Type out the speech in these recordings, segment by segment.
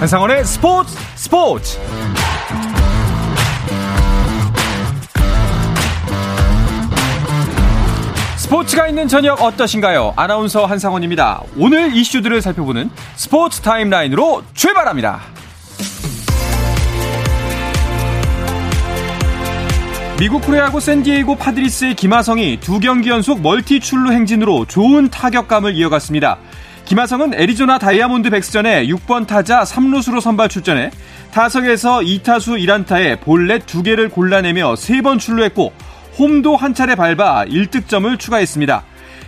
한상원의 스포츠 스포츠 스포츠가 있는 저녁 어떠신가요? 아나운서 한상원입니다. 오늘 이슈들을 살펴보는 스포츠 타임라인으로 출발합니다. 미국 프로야구 샌디에이고 파드리스의 김하성이 두 경기 연속 멀티 출루 행진으로 좋은 타격감을 이어갔습니다. 김하성은 애리조나 다이아몬드 백스전에 6번 타자 3루수로 선발 출전해 타석에서 2타수 1안타에 볼넷 2개를 골라내며 3번 출루했고 홈도 한 차례 밟아 1득점을 추가했습니다.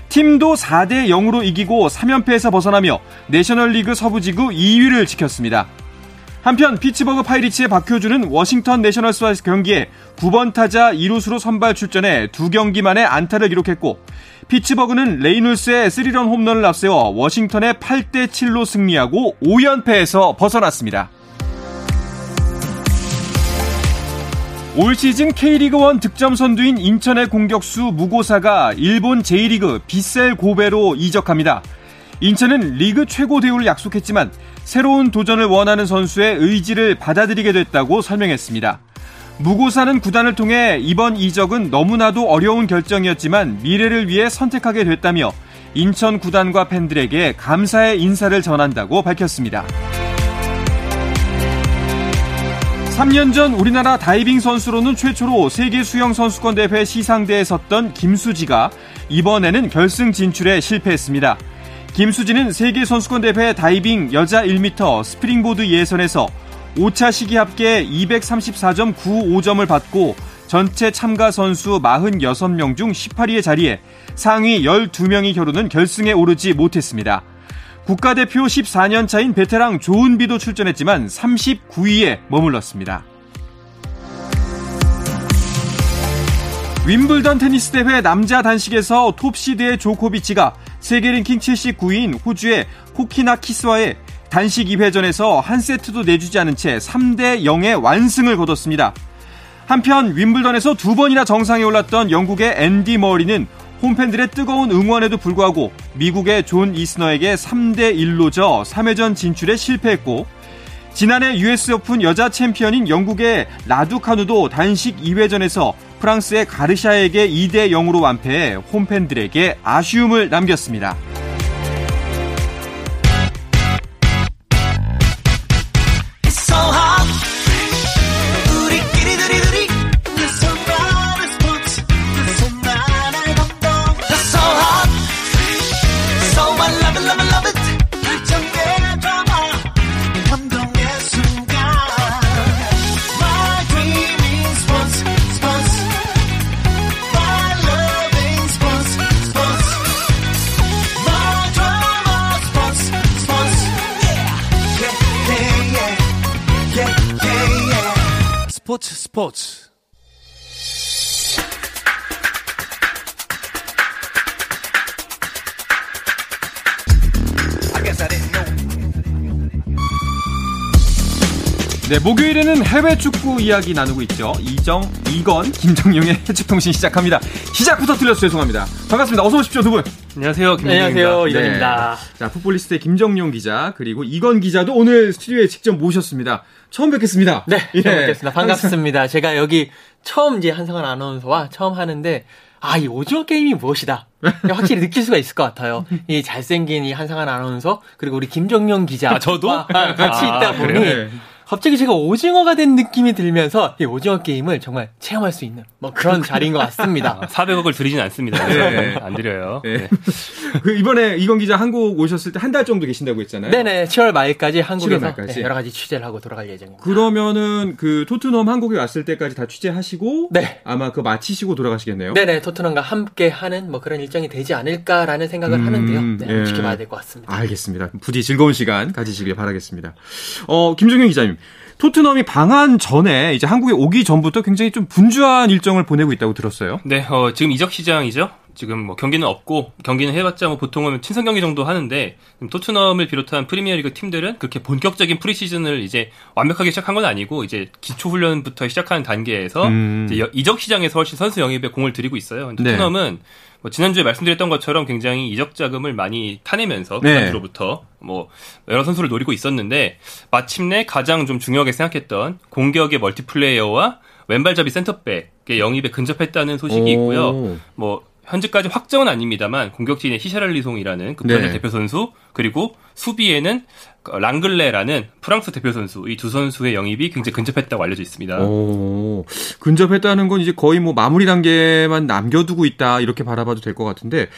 팀도 4대 0으로 이기고 3연패에서 벗어나며 내셔널리그 서부지구 2위를 지켰습니다. 한편 피츠버그 파이리츠의 박효준은 워싱턴 내셔널스와 경기에 9번 타자 2루수로 선발 출전해 두 경기 만에 안타를 기록했고 피츠버그는 레이놀스의 3런 홈런을 앞세워 워싱턴의 8대 7로 승리하고 5연패에서 벗어났습니다. 올 시즌 K리그1 득점 선두인 인천의 공격수 무고사가 일본 J리그 비셀 고베로 이적합니다. 인천은 리그 최고 대우를 약속했지만 새로운 도전을 원하는 선수의 의지를 받아들이게 됐다고 설명했습니다. 무고사는 구단을 통해 이번 이적은 너무나도 어려운 결정이었지만 미래를 위해 선택하게 됐다며 인천 구단과 팬들에게 감사의 인사를 전한다고 밝혔습니다. 3년 전 우리나라 다이빙 선수로는 최초로 세계 수영 선수권 대회 시상대에 섰던 김수지가 이번에는 결승 진출에 실패했습니다. 김수지는 세계 선수권 대회 다이빙 여자 1m 스프링보드 예선에서 5차 시기 합계 234.95점을 받고 전체 참가 선수 46명 중 18위의 자리에 상위 12명이 겨루는 결승에 오르지 못했습니다. 국가대표 14년 차인 베테랑 조은비도 출전했지만 39위에 머물렀습니다. 윈블던 테니스 대회 남자 단식에서 톱시드의 조코비치가 세계 랭킹 79위인 호주의 코키나 키스와의 단식 2회전에서 한 세트도 내주지 않은 채 3대 0의 완승을 거뒀습니다. 한편 윈블던에서 두 번이나 정상에 올랐던 영국의 앤디 머리는 홈팬들의 뜨거운 응원에도 불구하고 미국의 존 이스너에게 3대 1로 져 3회전 진출에 실패했고 지난해 US 오픈 여자 챔피언인 영국의 라두카누도 단식 2회전에서 프랑스의 가르시아에게 2대 0으로 완패해 홈팬들에게 아쉬움을 남겼습니다. 스포츠 스포츠 네, 목요일에는 해외 축구 이야기 나누고 있죠. 이정, 이건, 김정용의 해축통신 시작합니다. 시작부터 틀려서 죄송합니다. 반갑습니다. 어서 오십시오, 두 분. 안녕하세요, 김정용입니다. 안녕하세요, 이건입니다. 네. 자, 풋볼리스트의 김정용 기자, 그리고 이건 기자도 오늘 스튜디오에 직접 모셨습니다. 처음 뵙겠습니다. 네, 예. 처음 뵙겠습니다. 반갑습니다. 제가 여기 처음 이제 한상원 아나운서와 처음 하는데 아, 이 오징어 게임이 무엇이다. 확실히 느낄 수가 있을 것 같아요. 이 잘생긴 이 한상원 아나운서 그리고 우리 김정용 기자 아, 저도? 같이 아, 있다 보니 그래요? 갑자기 제가 오징어가 된 느낌이 들면서 이 오징어 게임을 정말 체험할 수 있는 뭐 그런 자리인 것 같습니다. 400억을 드리진 않습니다. 네. 안 드려요. 네. 네. 그 이번에 이건 기자 한국 오셨을 때 한 달 정도 계신다고 했잖아요. 네네, 7월 말까지 한국에서 7월 말까지. 네, 여러 가지 취재를 하고 돌아갈 예정입니다. 그러면은 그 토트넘 한국에 왔을 때까지 다 취재하시고 네. 아마 그 마치시고 돌아가시겠네요. 네네, 토트넘과 함께 하는 뭐 그런 일정이 되지 않을까라는 생각을 음, 하는데요. 네, 예. 지켜봐야 될 것 같습니다. 알겠습니다. 부디 즐거운 시간 가지시길 바라겠습니다. 어, 김종현 기자님. 토트넘이 방한 전에 이제 한국에 오기 전부터 굉장히 좀 분주한 일정을 보내고 있다고 들었어요. 네, 어, 지금 이적 시장이죠. 지금 뭐 경기는 없고 경기는 해봤자 뭐 보통은 친선 경기 정도 하는데 토트넘을 비롯한 프리미어리그 팀들은 그렇게 본격적인 프리시즌을 이제 완벽하게 시작한 건 아니고 이제 기초 훈련부터 시작하는 단계에서 음. 이적 시장에서 훨씬 선수 영입에 공을 들이고 있어요. 토트넘은 뭐 지난주에 말씀드렸던 것처럼 굉장히 이적 자금을 많이 타내면서 네. 구단주로부터 뭐 여러 선수를 노리고 있었는데 마침내 가장 좀 중요하게 생각했던 공격의 멀티플레이어와 왼발잡이 센터백의 영입에 근접했다는 소식이 오. 있고요. 뭐 현재까지 확정은 아닙니다만 공격진의 히샤랄리송이라는 그 네. 대표 선수 그리고 수비에는 그 랑글레라는 프랑스 대표 선수 이 두 선수의 영입이 굉장히 근접했다고 알려져 있습니다. 오, 근접했다는 건 이제 거의 뭐 마무리 단계만 남겨두고 있다 이렇게 바라봐도 될 것 같은데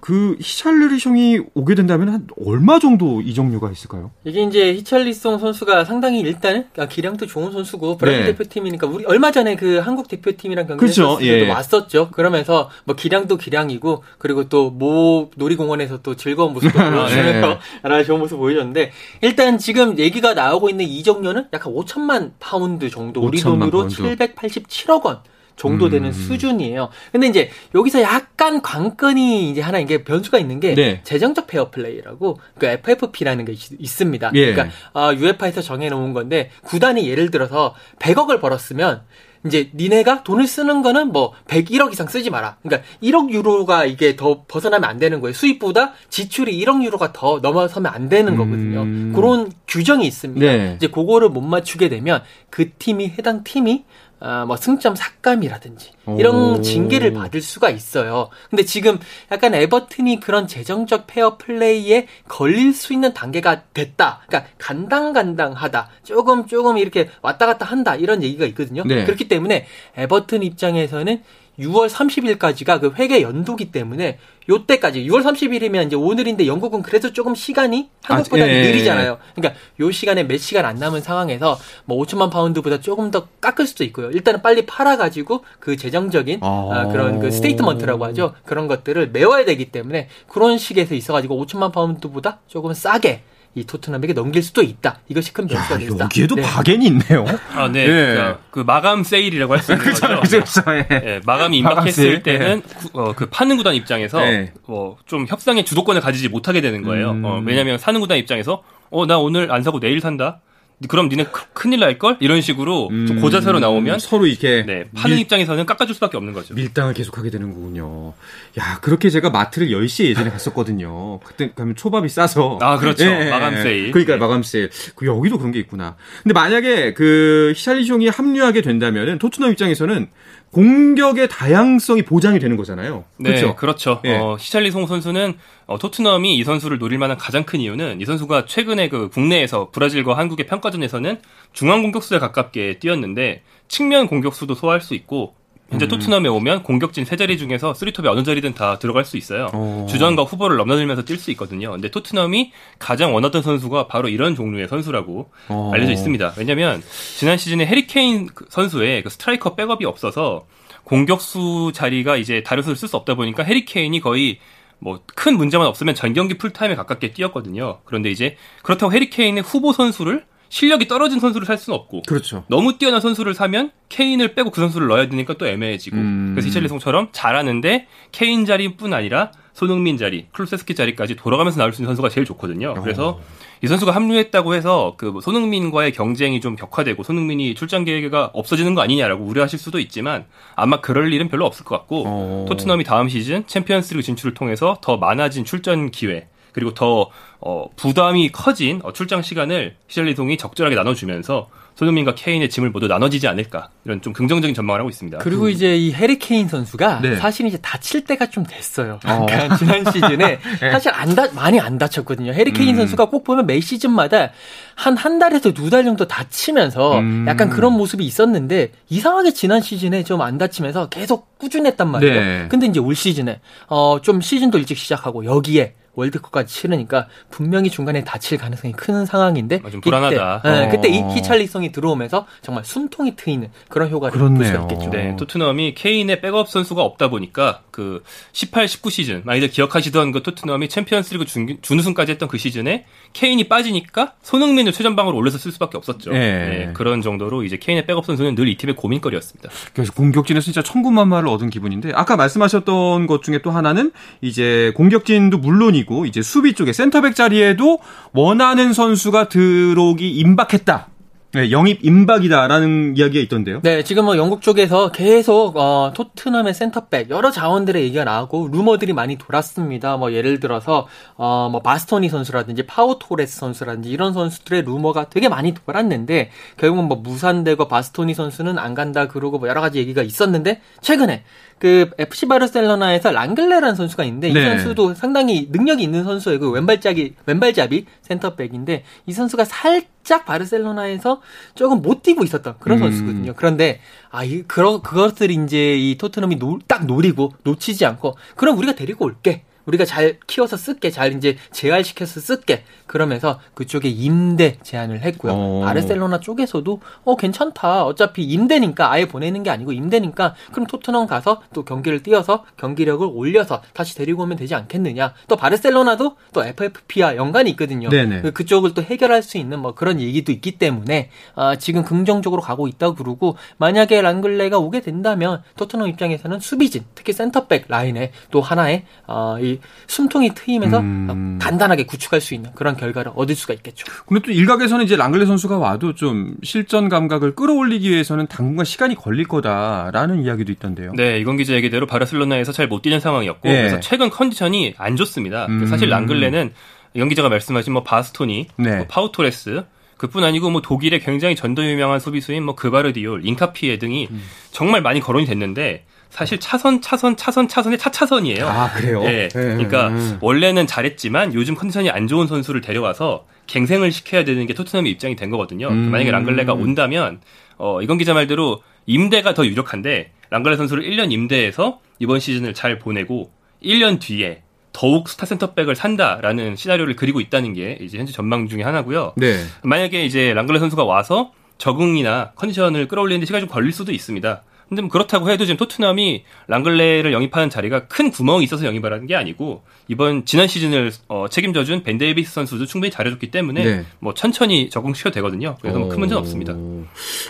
그 히샬르리숑이 오게 된다면 한 얼마 정도 이적료가 있을까요? 이게 이제 히찰리송 선수가 상당히 일단은 아, 기량도 좋은 선수고 브라질 네. 대표팀이니까 우리 얼마 전에 그 한국 대표팀이랑 그렇죠. 경기했을 때도 예. 왔었죠. 그러면서 뭐 기량도 기량이고 그리고 또 모 놀이공원에서 또 즐거운 모습도 보여주면서 여러 좋은 모습 보여줬는데 일단 지금 얘기가 나오고 있는 이적료는 약 한 5천만 파운드 정도 우리 5천만 돈으로 파운드. 787억 원. 정도 되는 음. 수준이에요. 근데 이제 여기서 약간 관건이 이제 하나 이게 변수가 있는 게 네. 재정적 페어 플레이라고 그 FFP라는 게 있, 있습니다. 예. 그러니까 아, UEFA에서 정해놓은 건데 구단이 예를 들어서 100억을 벌었으면 이제 니네가 돈을 쓰는 거는 뭐 101억 이상 쓰지 마라. 그러니까 1억 유로가 이게 더 벗어나면 안 되는 거예요. 수입보다 지출이 1억 유로가 더 넘어서면 안 되는 거거든요. 음. 그런 규정이 있습니다. 네. 이제 그거를 못 맞추게 되면 그 팀이 해당 팀이 아, 뭐 승점 삭감이라든지 이런 오. 징계를 받을 수가 있어요. 근데 지금 약간 에버튼이 그런 재정적 페어 플레이에 걸릴 수 있는 단계가 됐다. 그러니까 간당간당하다. 조금 조금 이렇게 왔다 갔다 한다. 이런 얘기가 있거든요. 네. 그렇기 때문에 에버튼 입장에서는 6월 30일까지가 그 회계 연도기 때문에 요때까지 6월 30일이면 이제 오늘인데 영국은 그래도 조금 시간이 한국보다 아, 예, 예, 느리잖아요. 그러니까 요 시간에 몇 시간 안 남은 상황에서 뭐 5천만 파운드보다 조금 더 깎을 수도 있고요. 일단은 빨리 팔아 가지고 그 재정적인 아. 아, 그런 그 statement라고 하죠. 그런 것들을 메워야 되기 때문에 그런 식에서 있어 가지고 5천만 파운드보다 조금 싸게 이 토트넘에게 넘길 수도 있다. 이것이 큰 변수가 야, 되겠다. 여기에도 네. 바겐이 있네요. 아, 네. 예. 그러니까 그 마감 세일이라고 할 수 있는 거죠. 그렇죠. 예, 마감이. 임박했을 때는 구- 어, 그 파는 구단 입장에서 네. 어, 좀 협상의 주도권을 가지지 못하게 되는 거예요. 음. 어, 왜냐하면 사는 구단 입장에서 어 나 오늘 안 사고 내일 산다. 그럼 니네 크- 큰일 날 걸? 이런 식으로 좀 음, 고자세로 나오면 서로 이렇게 네, 파는 밀- 입장에서는 깎아줄 수밖에 없는 거죠. 밀당을 계속하게 되는 거군요. 야, 그렇게 제가 마트를 10시에 예전에 갔었거든요. 그때 가면 초밥이 싸서. 아, 그렇죠. 마감 세일. 그러니까 네. 마감 세일. 그 여기도 그런 게 있구나. 근데 만약에 그 히샬리숑이 합류하게 된다면은 토트넘 입장에서는 공격의 다양성이 보장이 되는 거잖아요. 네, 그렇죠. 그렇죠. 예. 어, 히샬리송 선수는 어, 토트넘이 이 선수를 노릴 만한 가장 큰 이유는 이 선수가 최근에 그 국내에서 브라질과 한국의 평가전에서는 중앙 공격수에 가깝게 뛰었는데 측면 공격수도 소화할 수 있고 현재 음. 토트넘에 오면 공격진 세 자리 중에서 three top에 어느 자리든 다 들어갈 수 있어요. 어. 주전과 후보를 넘나들면서 뛸 수 있거든요. 근데 토트넘이 가장 원하던 선수가 바로 이런 종류의 선수라고 어. 알려져 있습니다. 왜냐하면 지난 시즌에 해리 케인 그 선수의 그 스트라이커 백업이 없어서 공격수 자리가 이제 다른 선수를 쓸 수 없다 보니까 해리케인이 거의 뭐큰 문제만 없으면 전 경기 풀타임에 가깝게 뛰었거든요. 그런데 이제 그렇다고 해리케인의 후보 선수를 실력이 떨어진 선수를 살 수는 없고 그렇죠. 너무 뛰어난 선수를 사면 케인을 빼고 그 선수를 넣어야 되니까 또 애매해지고 음. 그래서 이첼리송처럼 잘하는데 케인 자리뿐 아니라 손흥민 자리, 클루세스키 자리까지 돌아가면서 나올 수 있는 선수가 제일 좋거든요. 그래서 이 선수가 합류했다고 해서 그뭐 손흥민과의 경쟁이 좀 격화되고 손흥민이 출장 계획가 없어지는 거 아니냐라고 우려하실 수도 있지만 아마 그럴 일은 별로 없을 것 같고 어. 토트넘이 다음 시즌 챔피언스리그 진출을 통해서 더 많아진 출전 기회 그리고 더 어, 부담이 커진 어, 출장 시간을 히샬리송이 적절하게 나눠주면서 손흥민과 케인의 짐을 모두 나눠지지 않을까 이런 좀 긍정적인 전망을 하고 있습니다. 그리고 이제 이 해리 케인 선수가 네. 사실 이제 다칠 때가 좀 됐어요. 어. 그러니까 지난 시즌에 사실 안 다, 많이 안 다쳤거든요. 해리 케인 음. 선수가 꼭 보면 매 시즌마다 한 한 달에서 두 달 정도 다치면서 음. 약간 그런 모습이 있었는데 이상하게 지난 시즌에 좀 안 다치면서 계속 꾸준했단 말이에요. 네. 근데 이제 올 시즌에 어 좀 시즌도 일찍 시작하고 여기에 월드컵까지 치르니까 분명히 중간에 다칠 가능성이 큰 상황인데 아, 좀 불안하다. 그때, 네, 어. 그때 이 히찰리성이 들어오면서 정말 숨통이 트이는 그런 효과를 볼 그렇네요. 있겠죠. 네, 토트넘이 케인의 백업 선수가 없다 보니까 그 18, 19 시즌 많이들 기억하시던 그 토트넘이 챔피언스리그 준, 준우승까지 했던 그 시즌에 케인이 빠지니까 손흥민을 최전방으로 올려서 쓸 수밖에 없었죠. 예. 네, 그런 정도로 이제 케인의 백업 선수는 늘 이 팀의 고민거리였습니다. 그래서 공격진에서 진짜 천군만마를 얻은 기분인데 아까 말씀하셨던 것 중에 또 하나는 이제 공격진도 물론이고 이제 수비 쪽에 센터백 자리에도 원하는 선수가 들어오기 임박했다. 네, 영입 임박이다라는 이야기가 있던데요. 네, 지금 뭐 영국 쪽에서 계속 어, 토트넘의 센터백 여러 자원들의 얘기가 나오고 루머들이 많이 돌았습니다. 뭐 예를 들어서 어, 뭐 바스토니 선수라든지 파우 토레스 선수라든지 이런 선수들의 루머가 되게 많이 돌았는데 결국은 뭐 무산되고 바스토니 선수는 안 간다 그러고 뭐 여러 가지 얘기가 있었는데 최근에 그 FC 바르셀로나에서 랑글레라는 선수가 있는데 네. 이 선수도 상당히 능력이 있는 선수예요. 그 왼발잡이 왼발잡이 센터백인데 이 선수가 살짝 바르셀로나에서 조금 못 뛰고 있었던 그런 음. 선수거든요. 그런데 아, 이 그런 그것을 이제 이 토트넘이 노, 딱 노리고 놓치지 않고 그럼 우리가 데리고 올게. 우리가 잘 키워서 쓸게, 잘 이제 재활시켜서 쓸게. 그러면서 그쪽에 임대 제안을 했고요. 어. 바르셀로나 쪽에서도 어 괜찮다. 어차피 임대니까 아예 보내는 게 아니고 임대니까 그럼 토트넘 가서 또 경기를 뛰어서 경기력을 올려서 다시 데리고 오면 되지 않겠느냐. 또 바르셀로나도 또 FFP와 연관이 있거든요. 네네. 그- 그쪽을 또 해결할 수 있는 뭐 그런 얘기도 있기 때문에 아, 지금 긍정적으로 가고 있다고 그러고 만약에 랑글레가 오게 된다면 토트넘 입장에서는 수비진 특히 센터백 라인에 또 하나의 어, 이 숨통이 트이면서 음. 어, 단단하게 구축할 수 있는 그런 결과를 얻을 수가 있겠죠. 근데 또 일각에서는 이제 랑글레 선수가 와도 좀 실전 감각을 끌어올리기 위해서는 당분간 시간이 걸릴 거다라는 이야기도 있던데요. 네, 이건 기자 얘기대로 바르셀로나에서 잘 못 뛰는 상황이었고 예. 그래서 최근 컨디션이 안 좋습니다. 음. 사실 랑글레는 이건 기자가 말씀하신 뭐 바스토니, 네. 뭐 파우토레스 그뿐 아니고 뭐 독일의 굉장히 전도유망한 수비수인 뭐 그바르디올, 잉카피에 등이 음. 정말 많이 거론이 됐는데 사실 차선 차선 차선 차선의 차차선이에요. 아 그래요? 예. 그러니까 원래는 잘했지만 요즘 컨디션이 안 좋은 선수를 데려와서 갱생을 시켜야 되는 게 토트넘의 입장이 된 거거든요. 음. 만약에 랑글레가 온다면 어 이건 기자 말대로 임대가 더 유력한데 랑글레 선수를 1년 임대해서 이번 시즌을 잘 보내고 1년 뒤에 더욱 스타 센터백을 산다라는 시나리오를 그리고 있다는 게 이제 현재 전망 중에 하나고요. 네. 만약에 이제 랑글레 선수가 와서 적응이나 컨디션을 끌어올리는데 시간이 좀 걸릴 수도 있습니다. 근데 뭐 그렇다고 해도 지금 토트넘이 랑글레를 영입하는 자리가 큰 구멍이 있어서 영입을 하는 게 아니고 이번 지난 시즌을 어, 책임져준 벤 데이비스 선수도 충분히 잘해줬기 때문에 네. 뭐 천천히 적응시켜도 되거든요. 그래서 뭐 큰 문제는 없습니다.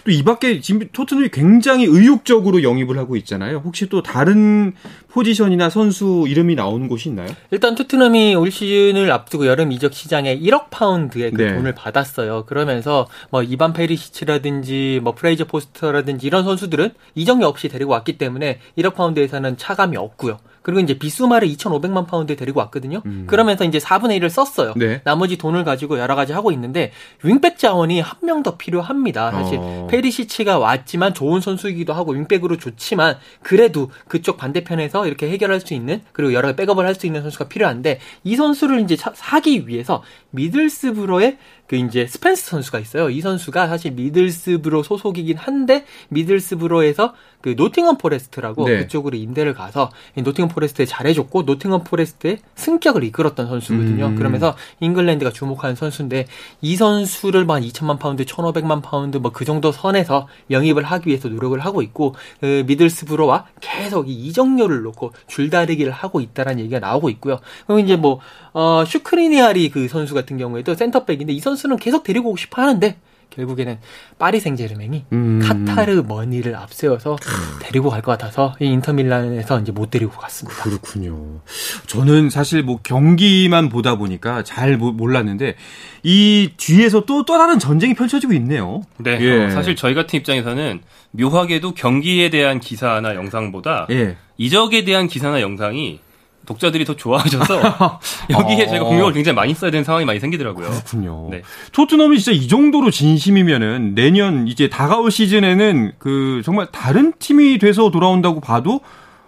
또 이 밖에 지금 토트넘이 굉장히 의욕적으로 영입을 하고 있잖아요. 혹시 또 다른 포지션이나 선수 이름이 나오는 곳이 있나요? 일단 토트넘이 올 시즌을 앞두고 여름 이적 시장에 1억 파운드의 그 네. 돈을 받았어요. 그러면서 뭐 이반 페리시치라든지 뭐 프레이저 포스터라든지 이런 선수들은 이적료 없이 데리고 왔기 때문에 1억 파운드에서는 차감이 없고요. 그리고 이제 비수마를 2,500만 파운드에 데리고 왔거든요. 그러면서 이제 4분의 1을 썼어요. 음. 네. 나머지 돈을 가지고 여러 가지 하고 있는데 윙백 자원이 한 명 더 필요합니다. 사실 어. 페리시치가 왔지만 좋은 선수이기도 하고 윙백으로 좋지만 그래도 그쪽 반대편에서 이렇게 해결할 수 있는 그리고 여러 백업을 할 수 있는 선수가 필요한데 이 선수를 이제 사- 사기 위해서 미들스브로의 그 이제 스펜스 선수가 있어요. 이 선수가 사실 미들스브로 소속이긴 한데 미들스브로에서 그 노팅엄 포레스트라고 네. 그쪽으로 임대를 가서 이 노팅엄 포레스트에 잘해줬고 노팅엄 포레스트의 승격을 이끌었던 선수거든요. 음. 그러면서 잉글랜드가 주목하는 선수인데 이 선수를 뭐 한 2천만 파운드, 1,500만 파운드 뭐 그 정도 선에서 영입을 하기 위해서 노력을 하고 있고 그 미들스브로와 계속 이 이적료를 놓고 줄다리기를 하고 있다라는 얘기가 나오고 있고요. 그리고 이제 뭐 어, 슈크리니아리 그 선수 같은 경우에도 센터백인데 이 선수 는 계속 데리고 오고 싶어 하는데 결국에는 파리 생제르맹이 음. 카타르 머니를 앞세워서 데리고 갈 것 같아서 이 인터밀란에서 이제 못 데리고 갔습니다. 그렇군요. 저는 사실 뭐 경기만 보다 보니까 잘 모- 몰랐는데 이 뒤에서 또 또 다른 전쟁이 펼쳐지고 있네요. 네, 예. 어, 사실 저희 같은 입장에서는 묘하게도 경기에 대한 기사나 영상보다 예. 이적에 대한 기사나 영상이 독자들이 더 좋아하셔서 여기에 어. 저희가 공격을 굉장히 많이 써야 되는 상황이 많이 생기더라고요. 그렇군요. 네. 토트넘이 진짜 이 정도로 진심이면은 내년 이제 다가올 시즌에는 그 정말 다른 팀이 돼서 돌아온다고 봐도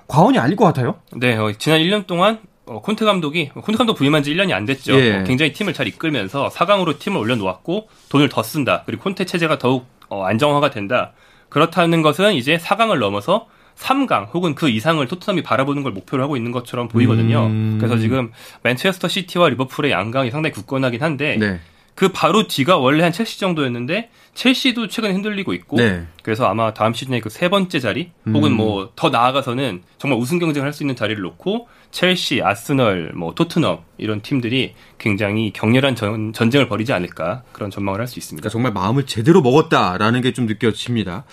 과언이 아닐 것 같아요. 네, 어, 지난 1년 동안 어, 콘테 감독이 콘테 감독 부임한 지 1년이 안 됐죠. 예. 어, 굉장히 팀을 잘 이끌면서 4강으로 팀을 올려놓았고 돈을 더 쓴다. 그리고 콘테 체제가 더욱 어, 안정화가 된다. 그렇다는 것은 이제 4강을 넘어서 3강 혹은 그 이상을 토트넘이 바라보는 걸 목표로 하고 있는 것처럼 보이거든요. 음. 그래서 지금 맨체스터 시티와 리버풀의 양강이 상당히 굳건하긴 한데 네. 그 바로 뒤가 원래 한 첼시 정도였는데 첼시도 최근에 흔들리고 있고 네. 그래서 아마 다음 시즌에 그 세 번째 자리 혹은 음. 뭐더 나아가서는 정말 우승 경쟁을 할 수 있는 자리를 놓고 첼시, 아스널, 뭐 토트넘 이런 팀들이 굉장히 격렬한 전, 전쟁을 벌이지 않을까 그런 전망을 할 수 있습니다. 그러니까 정말 마음을 제대로 먹었다라는 게 좀 느껴집니다.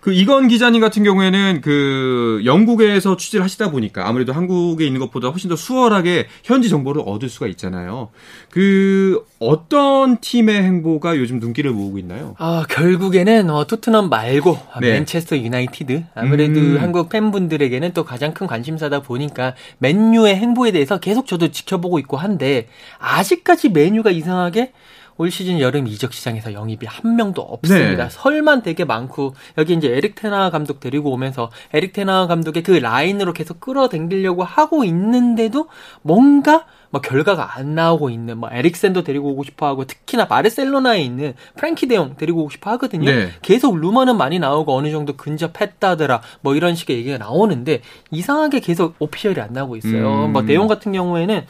그 이건 기자님 같은 경우에는 그 영국에서 취재를 하시다 보니까 아무래도 한국에 있는 것보다 훨씬 더 수월하게 현지 정보를 얻을 수가 있잖아요. 그 어떤 팀의 행보가 요즘 눈길을 모으고 있나요? 아, 결국에는 어, 토트넘 말고 아, 네. 맨체스터 유나이티드 아무래도 음. 한국 팬분들에게는 또 가장 큰 관심사다 보니까 맨 유의 행보에 대해서 계속 저도 지켜보고 있고 한데 아직까지 맨유가 이상하게 올 시즌 여름 이적 시장에서 영입이 한 명도 없습니다. 네. 설만 되게 많고 여기 이제 에릭 테나 감독 데리고 오면서 에릭 테나 감독의 그 라인으로 계속 끌어당기려고 하고 있는데도 뭔가 뭐 결과가 안 나오고 있는 뭐 에릭센도 데리고 오고 싶어 하고 특히나 바르셀로나에 있는 프랭키 데용 데리고 오고 싶어 하거든요. 네. 계속 루머는 많이 나오고 어느 정도 근접했다더라 뭐 이런 식의 얘기가 나오는데 이상하게 계속 오피셜이 안 나오고 있어요. 음. 뭐 대용 같은 경우에는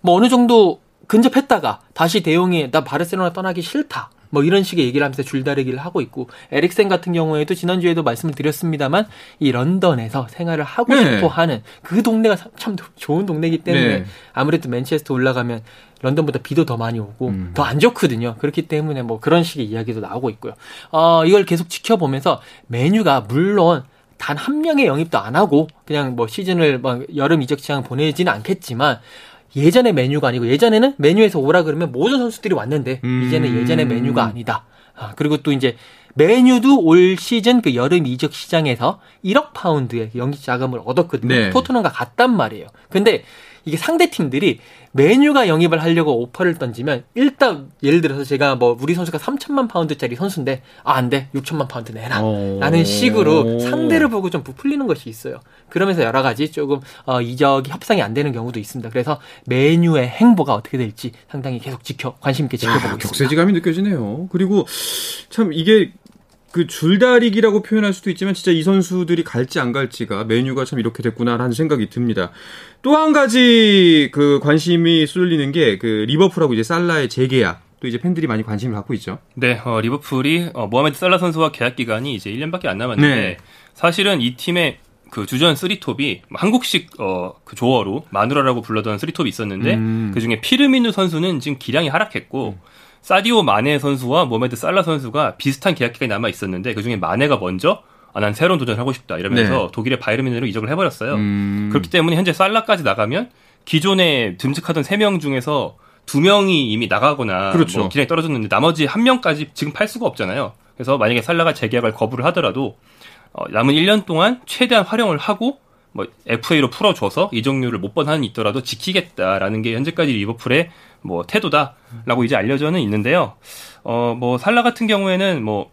뭐 어느 정도 근접했다가 다시 대용이 나 바르셀로나 떠나기 싫다. 뭐 이런 식의 얘기를 하면서 줄다리기를 하고 있고 에릭센 같은 경우에도 지난주에도 말씀을 드렸습니다만 이 런던에서 생활을 하고 네. 싶어 하는 그 동네가 참- 참 좋은 동네이기 때문에 네. 아무래도 맨체스터 올라가면 런던보다 비도 더 많이 오고 음. 더안 좋거든요. 그렇기 때문에 뭐 그런 식의 이야기도 나오고 있고요. 어, 이걸 계속 지켜보면서 맨유가 물론 단 한 명의 영입도 안 하고 그냥 뭐 시즌을 뭐 여름 이적 시장 보내지는 않겠지만 예전의 맨유가 아니고 예전에는 맨유에서 오라 그러면 모든 선수들이 왔는데 음. 이제는 예전의 맨유가 아니다. 아, 그리고 또 이제 맨유도 올 시즌 그 여름 이적 시장에서 1억 파운드의 영입 자금을 얻었거든요. 네. 토트넘과 같단 말이에요. 근데 이게 상대 팀들이 맨유가 영입을 하려고 오퍼를 던지면 일단 예를 들어서 제가 뭐 우리 선수가 3천만 파운드짜리 선수인데 아 안 돼. 6천만 파운드 내라. 어. 라는 식으로 상대를 보고 좀 부풀리는 것이 있어요. 그러면서 여러 가지 조금 어, 이적이 협상이 안 되는 경우도 있습니다. 그래서 메뉴의 행보가 어떻게 될지 상당히 계속 지켜 관심 있게 지켜보고 야, 있습니다. 격세지감이 느껴지네요. 그리고 참 이게 그 줄다리기라고 표현할 수도 있지만 진짜 이 선수들이 갈지 안 갈지가 메뉴가 참 이렇게 됐구나라는 생각이 듭니다. 또 한 가지 그 관심이 쏠리는 게 그 리버풀하고 이제 살라의 재계약. 또 이제 팬들이 많이 관심을 갖고 있죠. 네, 어, 리버풀이 어, 모하메드 살라 선수와 계약 기간이 이제 1년밖에 안 남았는데 네. 사실은 이 팀의 그 주전 쓰리톱이 한국식 어, 그 조어로 마누라라고 불렀던 쓰리톱이 있었는데 음. 그 중에 피르미누 선수는 지금 기량이 하락했고 사디오 마네 선수와 모하메드 살라 선수가 비슷한 계약 기간이 남아 있었는데 그 중에 마네가 먼저 아, 난 새로운 도전을 하고 싶다 이러면서 네. 독일의 바이에른으로 이적을 해버렸어요. 음. 그렇기 때문에 현재 살라까지 나가면 기존에 듬직하던 세명 중에서 두 명이 이미 나가거나 그렇죠. 뭐 기량이 떨어졌는데 나머지 한 명까지 지금 팔 수가 없잖아요. 그래서 만약에 살라가 재계약을 거부를 하더라도 어, 남은 1년 동안 최대한 활용을 하고 뭐 FA로 풀어줘서 이적료를 못 번 한이 있더라도 지키겠다라는 게 현재까지 리버풀의 뭐 태도다라고 이제 알려져는 있는데요. 어 뭐 살라 같은 경우에는 뭐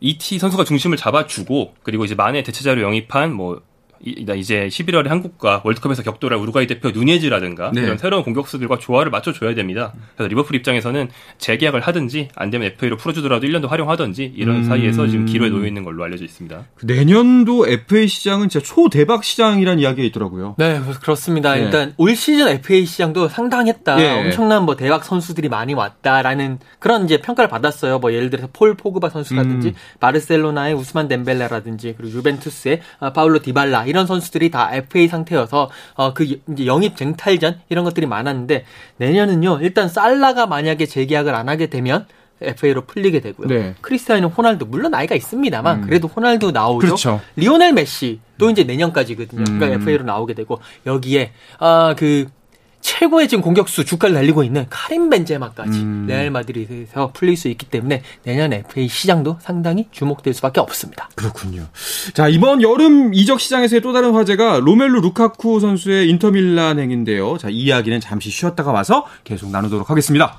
이티 선수가 중심을 잡아주고 그리고 이제 만에 대체자로 영입한 뭐 이- 이제 11월에 한국과 월드컵에서 격돌할 우루과이 대표 누네즈라든가 네. 이런 새로운 공격수들과 조화를 맞춰줘야 됩니다. 그래서 리버풀 입장에서는 재계약을 하든지 안 되면 FA로 풀어주더라도 1년도 활용하든지 이런 음. 사이에서 지금 기로에 놓여 있는 걸로 알려져 있습니다. 그 내년도 FA 시장은 진짜 초대박 시장이라는 이야기가 있더라고요. 네, 그렇습니다. 네. 일단 올 시즌 FA 시장도 상당했다. 예. 엄청난 뭐 대박 선수들이 많이 왔다라는 그런 이제 평가를 받았어요. 뭐 예를 들어서 폴 포그바 선수라든지 음. 바르셀로나의 우스만 덴벨레라든지 그리고 유벤투스의 아, 파울로 디발라 이런 선수들이 다 FA 상태여서 어, 그 이제 영입 쟁탈전 이런 것들이 많았는데 내년은요. 일단 살라가 만약에 재계약을 안 하게 되면 FA로 풀리게 되고요. 네. 크리스티아노 호날두 물론 나이가 있습니다만 그래도 호날두 나오죠. 그렇죠. 리오넬 메시도 이제 내년까지거든요. 그러니까 음. FA로 나오게 되고 여기에 아 그 최고의 지금 공격수 주가를 달리고 있는 카림 벤제마까지 음. 레알 마드리드에서 풀릴 수 있기 때문에 내년 FA 시장도 상당히 주목될 수밖에 없습니다. 그렇군요. 자, 이번 여름 이적 시장에서의 또 다른 화제가 로멜루 루카쿠 선수의 인터밀란 행인데요. 자, 이 이야기는 잠시 쉬었다가 와서 계속 나누도록 하겠습니다.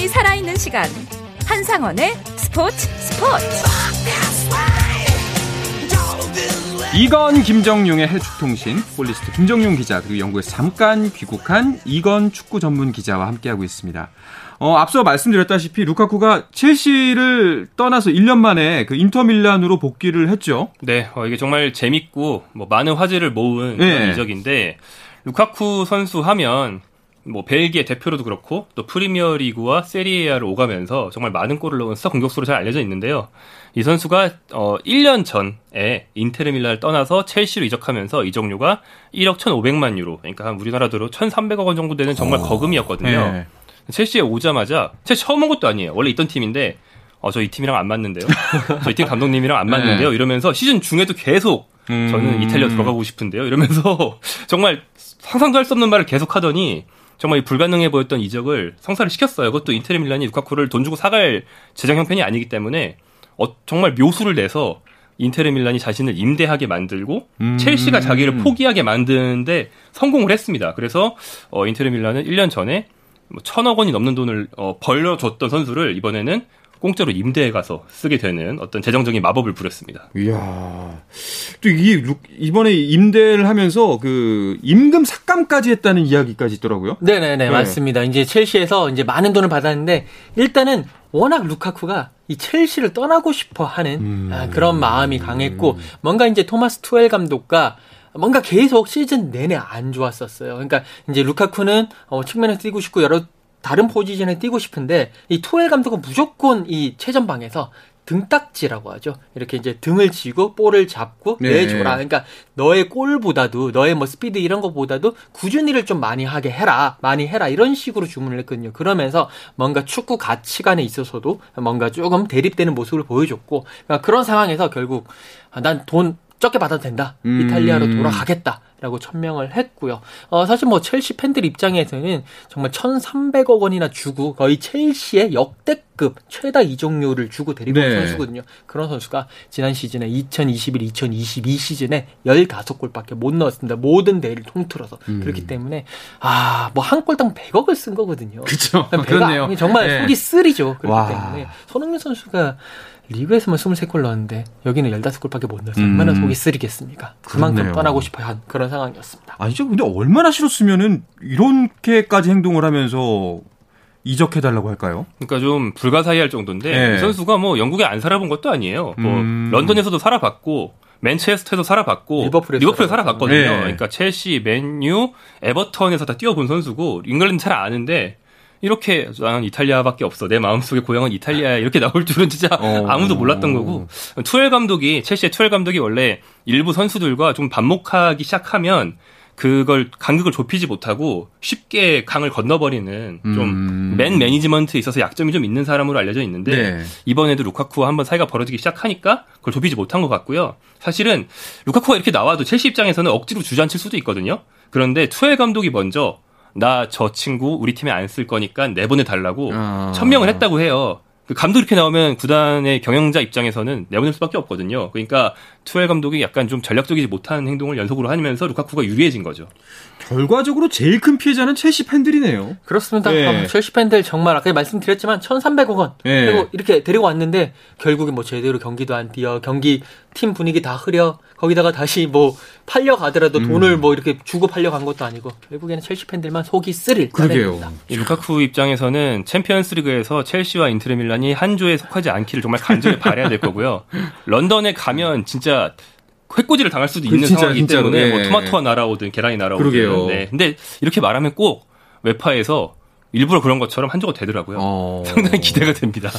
짜릿함이 살아있는 시간 한상원의 스포츠 스포츠 이건 김정용의 해축통신 폴리스트 김정용 기자 그리고 영국에 잠깐 귀국한 이건 축구 전문 기자와 함께하고 있습니다. 어, 앞서 말씀드렸다시피 루카쿠가 첼시를 떠나서 1년 만에 그 인터밀란으로 복귀를 했죠. 네, 어, 이게 정말 재밌고 뭐 많은 화제를 모은 네. 그런 이적인데 루카쿠 선수 하면 뭐 벨기에 대표로도 그렇고 또 프리미어 리그와 세리에아를 오가면서 정말 많은 골을 넣은 스타 공격수로 잘 알려져 있는데요. 이 선수가 어 1년 전에 인테르 밀란을 떠나서 첼시로 이적하면서 이적료가 1억 1,500만 유로, 그러니까 한 우리나라 돈으로 1,300억 원 정도 되는 정말 거금이었거든요. 네. 첼시에 오자마자 첼시 처음 온 것도 아니에요. 원래 있던 팀인데 어, 저 이 팀이랑 안 맞는데요. 저 이 팀 감독님이랑 안 맞는데요. 이러면서 시즌 중에도 계속 저는 음. 이탈리아 들어가고 싶은데요. 이러면서 정말 상상도 할 수 없는 말을 계속 하더니 정말 이 불가능해 보였던 이적을 성사를 시켰어요. 그것도 인테르 밀란이 루카쿠를 돈 주고 사갈 재정 형편이 아니기 때문에 어, 정말 묘수를 내서 인테르 밀란이 자신을 임대하게 만들고 음. 첼시가 자기를 포기하게 만드는데 성공을 했습니다. 그래서 어, 인테르 밀란은 1년 전에 뭐 천억 원이 넘는 돈을 어, 벌려줬던 선수를 이번에는 공짜로 임대해 가서 쓰게 되는 어떤 재정적인 마법을 부렸습니다. 이야. 또 이게 루- 이번에 임대를 하면서 그 임금 삭감까지 했다는 이야기까지 있더라고요. 네네네 네. 맞습니다. 이제 첼시에서 이제 많은 돈을 받았는데 일단은 워낙 루카쿠가 이 첼시를 떠나고 싶어 하는 음. 아, 그런 마음이 강했고 뭔가 이제 토마스 투헬 감독과 뭔가 계속 시즌 내내 안 좋았었어요. 그러니까 이제 루카쿠는 어, 측면에서 뛰고 싶고 여러 다른 포지션에 뛰고 싶은데 이 투헬 감독은 무조건 이 최전방에서 등딱지라고 하죠. 이렇게 이제 등을 지고 볼을 잡고 네. 내줘라. 그러니까 너의 골보다도 너의 뭐 스피드 이런 거보다도 꾸준히를 좀 많이 하게 해라. 많이 해라. 이런 식으로 주문을 했거든요. 그러면서 뭔가 축구 가치관에 있어서도 뭔가 조금 대립되는 모습을 보여줬고 그러니까 그런 상황에서 결국 아, 난돈 적게 받아도 된다. 음. 이탈리아로 돌아가겠다. 라고 천명을 했고요. 어, 사실 뭐 첼시 팬들 입장에서는 정말 1,300억 원이나 주고 거의 첼시의 역대급 최다 이적료를 주고 데리고 온 네. 선수거든요. 그런 선수가 지난 시즌에 2021, 2022 시즌에 15골밖에 못 넣었습니다. 모든 대회를 통틀어서. 그렇기 때문에 아, 뭐 한 골당 100억을 쓴 거거든요. 그렇네요. 아니, 정말 네. 속이 쓰리죠. 그렇기 와. 때문에 손흥민 선수가 리그에서만 23골 넣었는데 여기는 15골밖에 못 넣어서 음. 얼마나 속이 쓰리겠습니까? 그만큼 그렇네요. 떠나고 싶어 한 그런 상황이었습니다. 아니, 저 근데 얼마나 싫었으면은 이렇게까지 행동을 하면서 이적해달라고 할까요? 그러니까 좀 불가사의할 정도인데 네. 이 선수가 뭐 영국에 안 살아본 것도 아니에요. 뭐 음. 런던에서도 살아봤고 맨체스터에서 살아봤고 리버풀에서 리버풀에. 살아봤거든요. 네. 그러니까 첼시, 맨유, 에버턴에서 다 뛰어본 선수고 잉글랜드 잘 아는데 이렇게 나는 이탈리아밖에 없어. 내 마음속의 고향은 이탈리아야. 이렇게 나올 줄은 진짜 어. 아무도 몰랐던 거고. 투엘 감독이 첼시의 투엘 감독이 원래 일부 선수들과 좀 반목하기 시작하면 그걸 간극을 좁히지 못하고 쉽게 강을 건너버리는 음. 좀맨 매니지먼트에 있어서 약점이 좀 있는 사람으로 알려져 있는데 네. 이번에도 루카쿠와 한번 사이가 벌어지기 시작하니까 그걸 좁히지 못한 것 같고요. 사실은 루카쿠가 이렇게 나와도 첼시 입장에서는 억지로 주저앉힐 수도 있거든요. 그런데 투엘 감독이 먼저 나 저 친구 우리 팀에 안 쓸 거니까 내보내 달라고 아. 천명을 했다고 해요. 그 감독 이렇게 나오면 구단의 경영자 입장에서는 내보낼 수밖에 없거든요. 그러니까 투엘 감독이 약간 좀 전략적이지 못한 행동을 연속으로 하면서 루카쿠가 유리해진 거죠. 결과적으로 제일 큰 피해자는 첼시 팬들이네요. 그렇습니다. 네. 아, 첼시 팬들 정말 아까 말씀드렸지만 1,300억 원 네. 그리고 이렇게 데리고 왔는데 결국에 뭐 제대로 경기도 안 뛰어 경기 팀 분위기 다 흐려 거기다가 다시 뭐 팔려 가더라도 음. 돈을 뭐 이렇게 주고 팔려 간 것도 아니고 결국에는 첼시 팬들만 속이 쓰릴 그러게요. 루카쿠 입장에서는 챔피언스리그에서 첼시와 인테르 밀란이 한 조에 속하지 않기를 정말 간절히 바라야 될 거고요. 런던에 가면 진짜 횟꼬지를 당할 수도 그 있는 진짜, 상황이기 진짜로, 때문에 예. 뭐 토마토가 날아오든 계란이 날아오든. 그러게요. 네. 근데 이렇게 말하면 꼭 외파에서 일부러 그런 것처럼 한 조가 되더라고요. 어. 상당히 기대가 됩니다.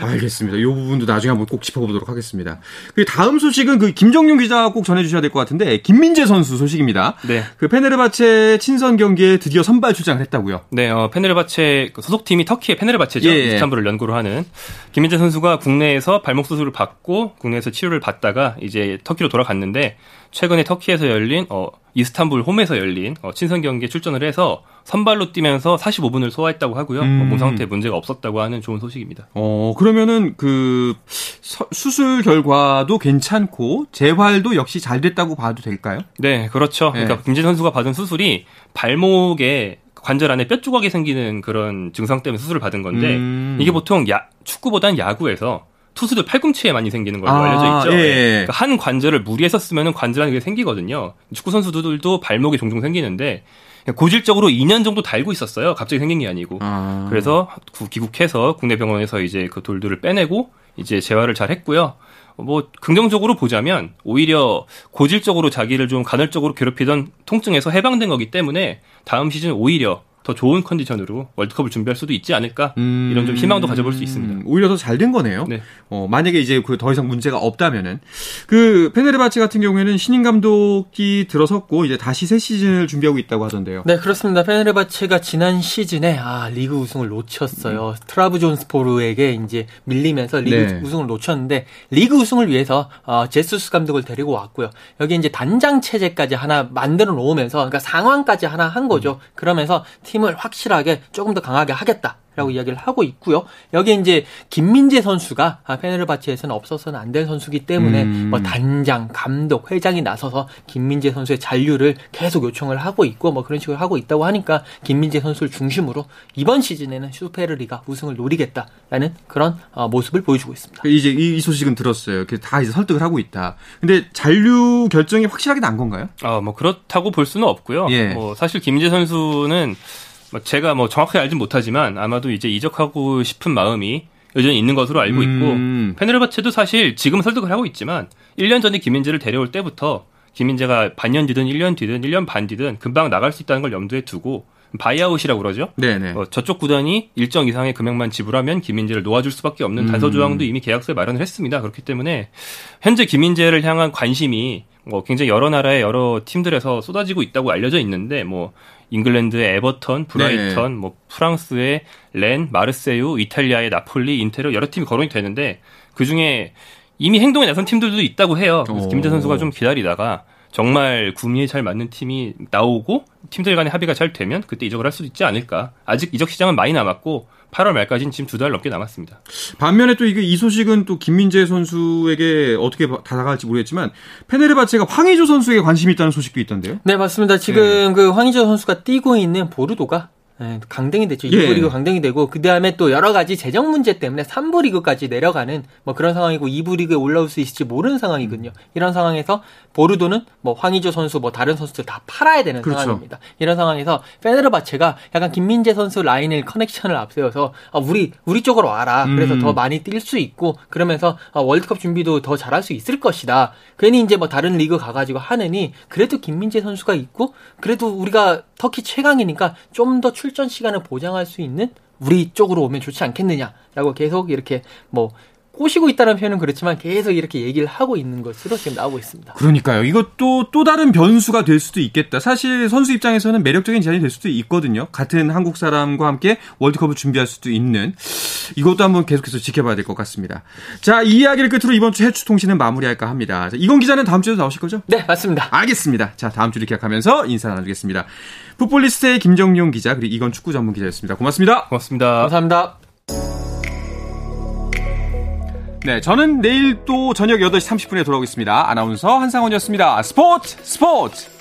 알겠습니다. 이 부분도 나중에 한번 꼭 짚어보도록 하겠습니다. 그리고 다음 소식은 그 김정용 기자가 꼭 전해주셔야 될 것 같은데 김민재 선수 소식입니다. 네. 그 페네르바체 친선 경기에 드디어 선발 출장을 했다고요. 네, 어, 페네르바체 그 소속팀이 터키의 페네르바체죠. 예, 예. 이스탄불을 연구로 하는 김민재 선수가 국내에서 발목 수술을 받고 국내에서 치료를 받다가 이제 터키로 돌아갔는데 최근에 터키에서 열린 어, 이스탄불 홈에서 열린 어, 친선 경기에 출전을 해서 선발로 뛰면서 45분을 소화했다고 하고요. 음. 어, 몸 상태에 문제가 없었다고 하는 좋은 소식입니다. 어 그러면은 그 서- 수술 결과도 괜찮고 재활도 역시 잘 됐다고 봐도 될까요? 네, 그렇죠. 네. 그러니까 김재 선수가 받은 수술이 발목에 관절 안에 뼈 조각이 생기는 그런 증상 때문에 수술을 받은 건데 음. 이게 보통 야, 축구보단 야구에서 투수들 팔꿈치에 많이 생기는 걸로 아, 알려져 있죠. 예. 그러니까 한 관절을 무리해서 쓰면 관절하는 게 생기거든요. 축구 선수들도 발목에 종종 생기는데 고질적으로 2년 정도 달고 있었어요. 갑자기 생긴 게 아니고. 아. 그래서 구- 귀국해서 국내 병원에서 이제 그 돌들을 빼내고 이제 재활을 잘 했고요. 뭐 긍정적으로 보자면 오히려 고질적으로 자기를 좀 간헐적으로 괴롭히던 통증에서 해방된 거기 때문에 다음 시즌 오히려 더 좋은 컨디션으로 월드컵을 준비할 수도 있지 않을까 음. 이런 좀 희망도 가져볼 수 있습니다. 오히려 더 잘 된 거네요. 네. 어, 만약에 이제 그 더 이상 문제가 없다면은 그 페네르바체 같은 경우에는 신인 감독이 들어섰고 이제 다시 새 시즌을 준비하고 있다고 하던데요. 네, 그렇습니다. 페네르바체가 지난 시즌에 아, 리그 우승을 놓쳤어요. 트라브존스포르에게 이제 밀리면서 리그 네. 우승을 놓쳤는데 리그 우승을 위해서 어, 제수스 감독을 데리고 왔고요. 여기 이제 단장 체제까지 하나 만들어 놓으면서 그러니까 상황까지 하나 한 거죠. 그러면서 팀을 확실하게 조금 더 강하게 하겠다. 라고 이야기를 하고 있고요. 여기에 이제 김민재 선수가 아, 페네르바체에서는 없어서는 안 될 선수기 때문에 음. 뭐 단장, 감독, 회장이 나서서 김민재 선수의 잔류를 계속 요청을 하고 있고 뭐 그런 식으로 하고 있다고 하니까 김민재 선수를 중심으로 이번 시즌에는 슈페르리가 우승을 노리겠다라는 그런 어, 모습을 보여주고 있습니다. 그 이제 이, 이 소식은 들었어요. 그다 이제 설득을 하고 있다. 근데 잔류 결정이 확실하게 난 건가요? 아, 뭐 그렇다고 볼 수는 없고요. 예. 뭐 사실 김민재 선수는 뭐 제가 뭐 정확하게 알진 못하지만 아마도 이제 이적하고 싶은 마음이 여전히 있는 것으로 알고 음. 있고 페네르바체도 사실 지금 설득을 하고 있지만 1년 전에 김민재를 데려올 때부터 김민재가 반년 뒤든 1년 뒤든 1년 반 뒤든 금방 나갈 수 있다는 걸 염두에 두고 바이아웃이라고 그러죠. 네네. 어, 저쪽 구단이 일정 이상의 금액만 지불하면 김민재를 놓아줄 수밖에 없는 음. 단서 조항도 이미 계약서에 마련을 했습니다. 그렇기 때문에 현재 김민재를 향한 관심이 뭐 굉장히 여러 나라의 여러 팀들에서 쏟아지고 있다고 알려져 있는데 뭐 잉글랜드의 에버턴, 브라이턴, 뭐 프랑스의 렌, 마르세유, 이탈리아의 나폴리, 인테르 여러 팀이 거론이 되는데 그 중에 이미 행동에 나선 팀들도 있다고 해요. 그래서 오. 김민재 선수가 좀 기다리다가 정말 구미에 잘 맞는 팀이 나오고 팀들 간의 합의가 잘 되면 그때 이적을 할 수도 있지 않을까. 아직 이적 시장은 많이 남았고 8월 말까지는 지금 두 달 넘게 남았습니다. 반면에 또 이게 이 소식은 또 김민재 선수에게 어떻게 바- 다가갈지 모르겠지만 페네르바체가 황의조 선수에게 관심이 있다는 소식도 있던데요. 네, 맞습니다. 지금 그 황희조 선수가 뛰고 있는 보르도가 예, 강등이 됐죠. 예. 2부 리그 강등이 되고 그 다음에 또 여러 가지 재정 문제 때문에 3부 리그까지 내려가는 뭐 그런 상황이고 2부 리그에 올라올 수 있을지 모르는 상황이거든요. 이런 상황에서 보르도는 뭐 황희조 선수 뭐 다른 선수들 다 팔아야 되는 그렇죠. 상황입니다. 이런 상황에서 페네르바체가 약간 김민재 선수 라인을 커넥션을 앞세워서 아, 우리 우리 쪽으로 와라. 그래서 음. 더 많이 뛸 수 있고 그러면서 아, 월드컵 준비도 더 잘할 수 있을 것이다. 괜히 이제 뭐 다른 리그 가가지고 하느니 그래도 김민재 선수가 있고 그래도 우리가 터키 최강이니까 좀더 출전 시간을 보장할 수 있는 우리 쪽으로 오면 좋지 않겠느냐라고 계속 이렇게 뭐 꼬시고 있다는 표현은 그렇지만 계속 이렇게 얘기를 하고 있는 것으로 지금 나오고 있습니다. 그러니까요. 이것도 또 다른 변수가 될 수도 있겠다. 사실 선수 입장에서는 매력적인 제안이 될 수도 있거든요. 같은 한국 사람과 함께 월드컵을 준비할 수도 있는 이것도 한번 계속해서 지켜봐야 될 것 같습니다. 자, 이 이야기를 끝으로 이번 주 해추 통신은 마무리할까 합니다. 자, 이건 기자는 다음 주에도 나오실 거죠? 네, 맞습니다. 알겠습니다. 자, 다음 주를 기약하면서 인사 나누겠습니다. 풋볼리스트의 김정용 기자 그리고 이건 축구 전문 기자였습니다. 고맙습니다. 고맙습니다. 감사합니다. 네, 저는 내일 또 저녁 8시 30분에 돌아오겠습니다. 아나운서 한상원이었습니다. 스포츠 스포츠!